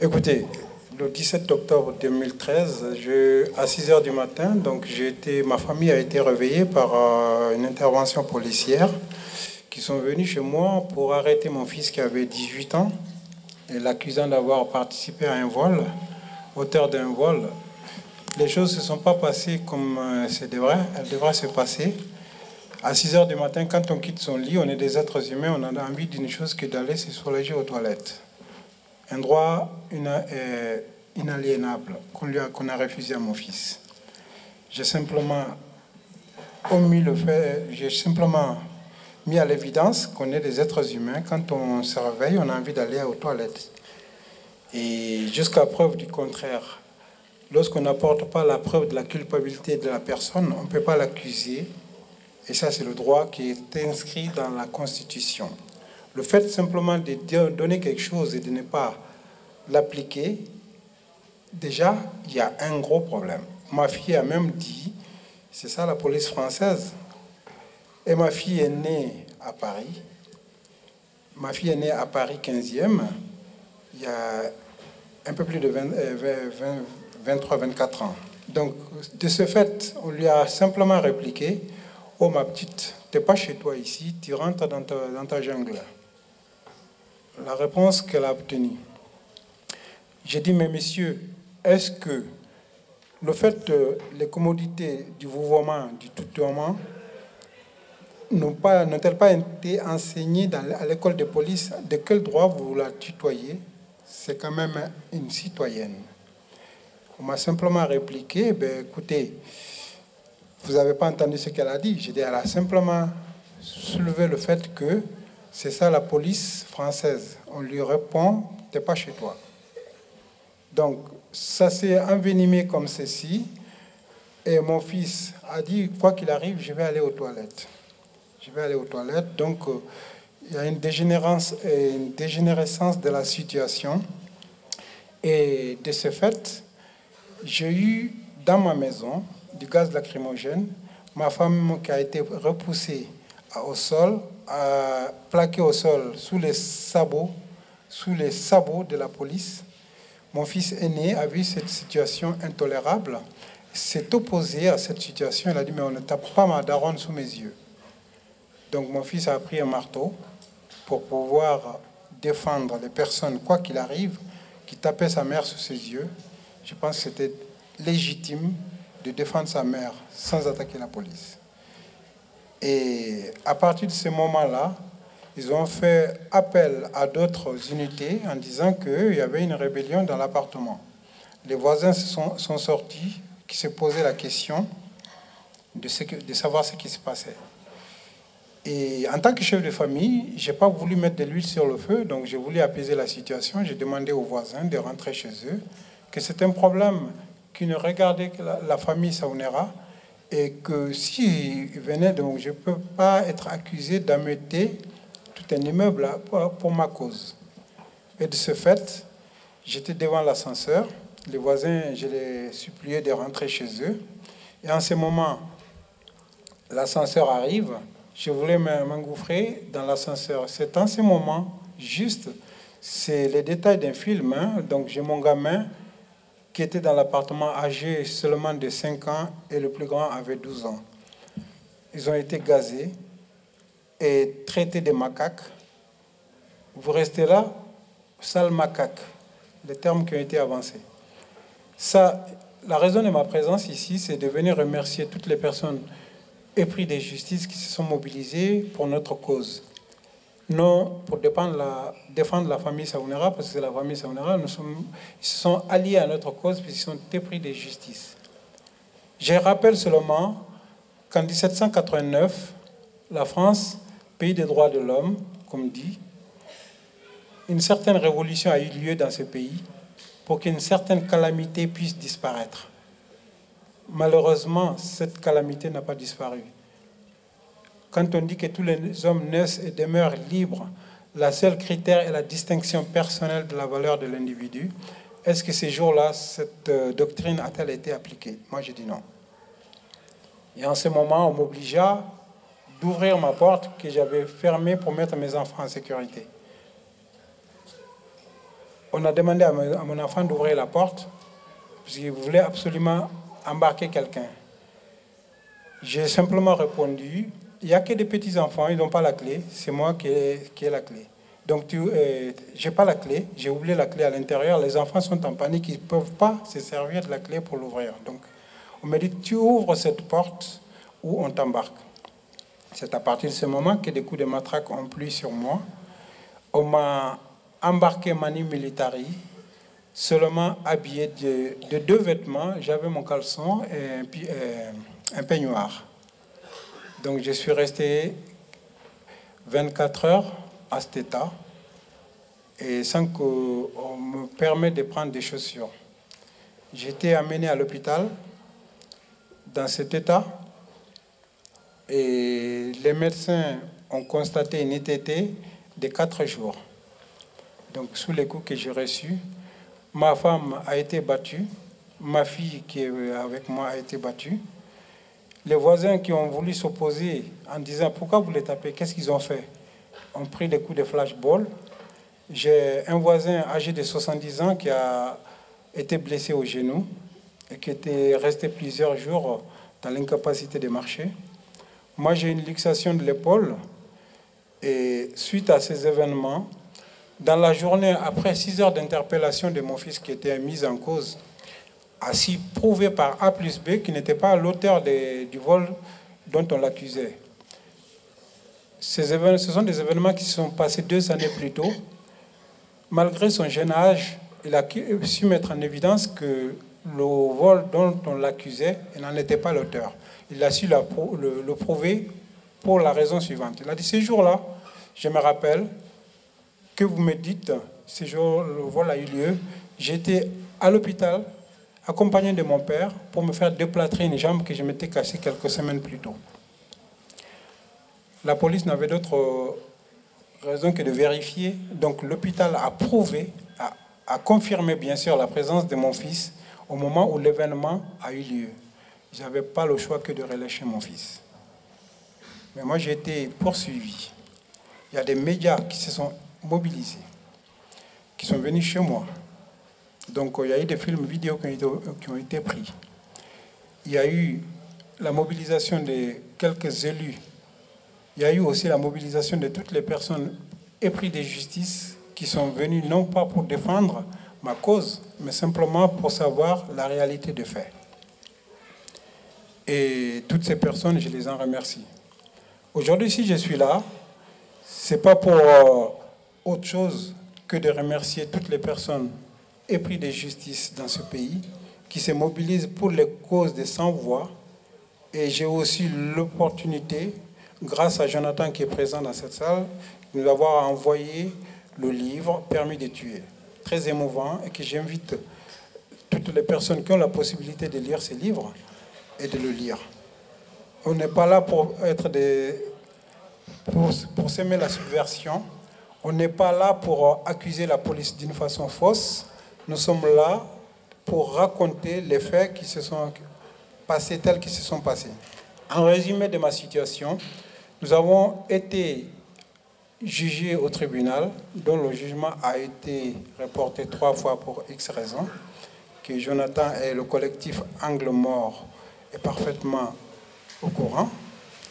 Écoutez, le 17 octobre 2013, je, à 6 heures du matin, donc été, ma famille a été réveillée par euh, une intervention policière qui sont venus chez moi pour arrêter mon fils qui avait 18 ans et l'accusant d'avoir participé à un vol, auteur d'un vol. Les choses ne se sont pas passées comme euh, c'est devrait, elles devraient se passer. À 6 heures du matin, quand on quitte son lit, on est des êtres humains, on a envie d'une chose que d'aller se soulager aux toilettes un droit euh, inaliénable qu'on a, refusé à mon fils. J'ai simplement omis le fait, j'ai simplement mis à l'évidence qu'on est des êtres humains. Quand on se réveille, on a envie d'aller aux toilettes. Et jusqu'à preuve du contraire, lorsqu'on n'apporte pas la preuve de la culpabilité de la personne, on ne peut pas l'accuser. Et ça, c'est le droit qui est inscrit dans la Constitution. Le fait simplement de donner quelque chose et de ne pas l'appliquer, déjà, il y a un gros problème. Ma fille a même dit, c'est ça la police française, et ma fille est née à Paris. Ma fille est née à Paris 15e, il y a un peu plus de 23-24 ans. Donc, de ce fait, on lui a simplement répliqué, oh ma petite, t'es pas chez toi ici, tu rentres dans dans ta jungle la réponse qu'elle a obtenue. J'ai dit, mais messieurs, est-ce que le fait de les commodités du vouvoiement, du tutoiement, n'ont-elles pas été enseignées à l'école de police? De quel droit vous la tutoyez? C'est quand même une citoyenne. On m'a simplement répliqué, ben, écoutez, vous n'avez pas entendu ce qu'elle a dit. J'ai dit, elle a simplement soulevé le fait que c'est ça la police française. On lui répond, t'es pas chez toi. Donc, ça s'est envenimé comme ceci. Et mon fils a dit, quoi qu'il arrive, je vais aller aux toilettes. Je vais aller aux toilettes. Donc, euh, il y a une une dégénérescence de la situation. Et de ce fait, j'ai eu dans ma maison du gaz lacrymogène, ma femme qui a été repoussée au sol plaqué au sol sous les sabots, sous les sabots de la police. Mon fils aîné a vu cette situation intolérable, s'est opposé à cette situation. Il a dit, mais on ne tape pas ma daronne sous mes yeux. Donc mon fils a pris un marteau pour pouvoir défendre les personnes, quoi qu'il arrive, qui tapaient sa mère sous ses yeux. Je pense que c'était légitime de défendre sa mère sans attaquer la police. Et à partir de ce moment-là, ils ont fait appel à d'autres unités en disant qu'il y avait une rébellion dans l'appartement. Les voisins sont, sortis, qui se posaient la question de, savoir ce qui se passait. Et en tant que chef de famille, je n'ai pas voulu mettre de l'huile sur le feu, donc j'ai voulu apaiser la situation. J'ai demandé aux voisins de rentrer chez eux, que c'est un problème qui ne regardait que la famille Saunera, et que s'il venait, donc je ne peux pas être accusé d'ameuter tout un immeuble pour ma cause. Et de ce fait, j'étais devant l'ascenseur, les voisins, je les suppliais de rentrer chez eux, et en ce moment, l'ascenseur arrive, je voulais m'engouffrer dans l'ascenseur. C'est en ce moment, juste, c'est les détails d'un film, hein. donc j'ai mon gamin qui était dans l'appartement âgé seulement de 5 ans et le plus grand avait 12 ans. Ils ont été gazés et traités de macaques. Vous restez là, sale macaque, les termes qui ont été avancés. Ça, la raison de ma présence ici, c'est de venir remercier toutes les personnes épris de justice qui se sont mobilisées pour notre cause non pour défendre la, famille Saounera, parce que c'est la famille Saounera, nous sommes, ils se sont alliés à notre cause puisqu'ils sont épris de justice. Je rappelle seulement qu'en 1789, la France, pays des droits de l'homme, comme dit, une certaine révolution a eu lieu dans ce pays pour qu'une certaine calamité puisse disparaître. Malheureusement, cette calamité n'a pas disparu. Quand on dit que tous les hommes naissent et demeurent libres, la seule critère est la distinction personnelle de la valeur de l'individu. Est-ce que ces jours-là, cette euh, doctrine a-t-elle été appliquée? Moi, je dis non. Et en ce moment, on m'obligea d'ouvrir ma porte que j'avais fermée pour mettre mes enfants en sécurité. on a demandé à mon enfant d'ouvrir la porte, parce qu'il voulait absolument embarquer quelqu'un. J'ai simplement répondu, il n'y a que des petits-enfants, ils n'ont pas la clé, c'est moi qui ai, la clé. Donc, tu, euh, j'ai pas la clé, j'ai oublié la clé à l'intérieur, les enfants sont en panique, ils ne peuvent pas se servir de la clé pour l'ouvrir. Donc, on m'a dit, tu ouvres cette porte ou on t'embarque. C'est à partir de ce moment que des coups de matraque ont plu sur moi. On m'a embarqué mani militari, seulement habillé de, deux vêtements. J'avais mon caleçon et un, euh, un peignoir. Donc je suis resté 24 heures à cet état et sans qu'on me permette de prendre des chaussures. Été amené à l'hôpital dans cet état et les médecins ont constaté une ITT de 4 jours. Donc sous les coups que j'ai reçus, ma femme a été battue, ma fille qui est avec moi a été battue. Les voisins qui ont voulu s'opposer en disant pourquoi vous les tapez, qu'est-ce qu'ils ont fait? Ont pris des coups de flashball. J'ai un voisin âgé de 70 ans qui a été blessé au genou et qui était resté plusieurs jours dans l'incapacité de marcher. Moi, j'ai une luxation de l'épaule et suite à ces événements, dans la journée, après six heures d'interpellation de mon fils qui était mis en cause, ainsi prouvé par A plus B qu'il n'était pas l'auteur du vol dont on l'accusait. Ce sont des événements qui se sont passés deux années plus tôt. Malgré son jeune âge, il a su mettre en évidence que le vol dont on l'accusait, n'en était pas l'auteur. Il a su le, le, prouver pour la raison suivante. Il a dit, ce jour-là, je me rappelle que vous me dites, ce jour, le vol a eu lieu, j'étais à l'hôpital accompagné de mon père pour me faire déplâtrer une jambe que je m'étais cassée quelques semaines plus tôt. La police n'avait d'autre raison que de vérifier. Donc l'hôpital a prouvé, a, a, confirmé bien sûr la présence de mon fils au moment où l'événement a eu lieu. Je n'avais pas le choix que de relâcher mon fils. Mais moi j'ai été poursuivi. Il y a des médias qui se sont mobilisés, qui sont venus chez moi, donc il y a eu des films vidéo qui ont été, pris. Il y a eu la mobilisation de quelques élus. Il y a eu aussi la mobilisation de toutes les personnes épris de justice qui sont venues non pas pour défendre ma cause, mais simplement pour savoir la réalité des faits. Et toutes ces personnes, je les en remercie. Aujourd'hui, si je suis là, ce n'est pas pour euh, autre chose que de remercier toutes les personnes épris de justice dans ce pays, qui se mobilise pour les causes des sans-voix. Et j'ai aussi l'opportunité, grâce à Jonathan qui est présent dans cette salle, de nous avoir envoyé le livre Permis de tuer. Très émouvant et que j'invite toutes les personnes qui ont la possibilité de lire ces livres et de le lire. On n'est pas là pour être des. pour, pour s'aimer la subversion. On n'est pas là pour accuser la police d'une façon fausse. Nous sommes là pour raconter les faits qui se sont passés tels qu'ils se sont passés. En résumé de ma situation, nous avons été jugés au tribunal, dont le jugement a été reporté trois fois pour X raisons, que Jonathan et le collectif Angle Mort est parfaitement au courant.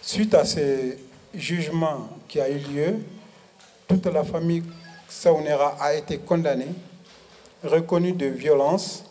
Suite à ce jugement qui a eu lieu, toute la famille Saunera a été condamnée reconnu de violence.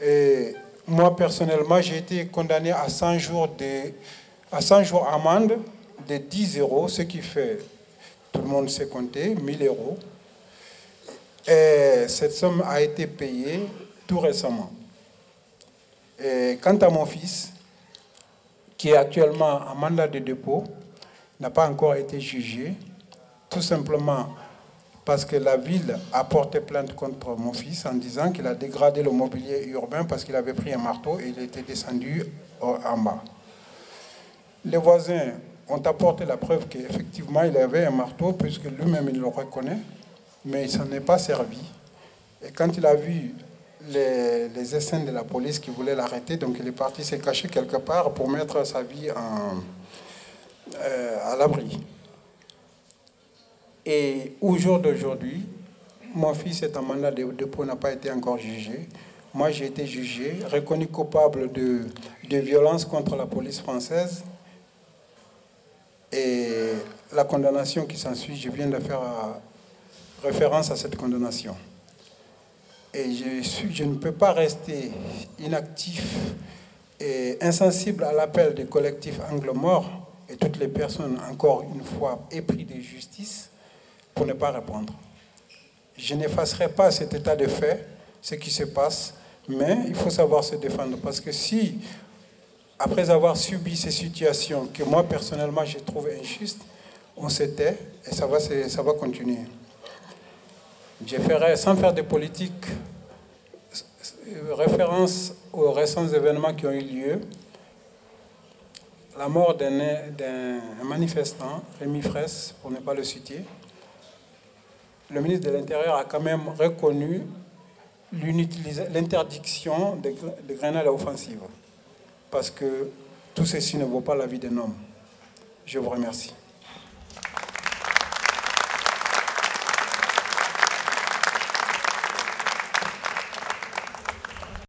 Et moi, personnellement, j'ai été condamné à 100 jours, de, à 100 jours amende de 10 euros, ce qui fait, tout le monde sait compter, 1000 euros. Et cette somme a été payée tout récemment. Et quant à mon fils, qui est actuellement en mandat de dépôt, n'a pas encore été jugé, tout simplement parce que la ville a porté plainte contre mon fils en disant qu'il a dégradé le mobilier urbain parce qu'il avait pris un marteau et il était descendu en bas. Les voisins ont apporté la preuve qu'effectivement il avait un marteau puisque lui-même il le reconnaît, mais il s'en est pas servi. Et quand il a vu les, les essais de la police qui voulaient l'arrêter, donc il est parti se cacher quelque part pour mettre sa vie euh, à l'abri. Et au jour d'aujourd'hui, mon fils est en mandat de dépôt, n'a pas été encore jugé. Moi, j'ai été jugé, reconnu coupable de, de violence contre la police française. Et la condamnation qui s'ensuit, je viens de faire euh, référence à cette condamnation. Et je, suis, je ne peux pas rester inactif et insensible à l'appel des collectifs anglo-morts et toutes les personnes, encore une fois, épris de justice, pour ne pas répondre. Je n'effacerai pas cet état de fait, ce qui se passe, mais il faut savoir se défendre. Parce que si, après avoir subi ces situations que moi personnellement je trouve injustes, on s'était et ça va, ça va continuer. Je ferai, sans faire de politique, référence aux récents événements qui ont eu lieu. La mort d'un manifestant, Rémi Fraisse, pour ne pas le citer. Le ministre de l'Intérieur a quand même reconnu l'interdiction des, des grenades offensives. Parce que tout ceci ne vaut pas la vie d'un homme. Je vous remercie.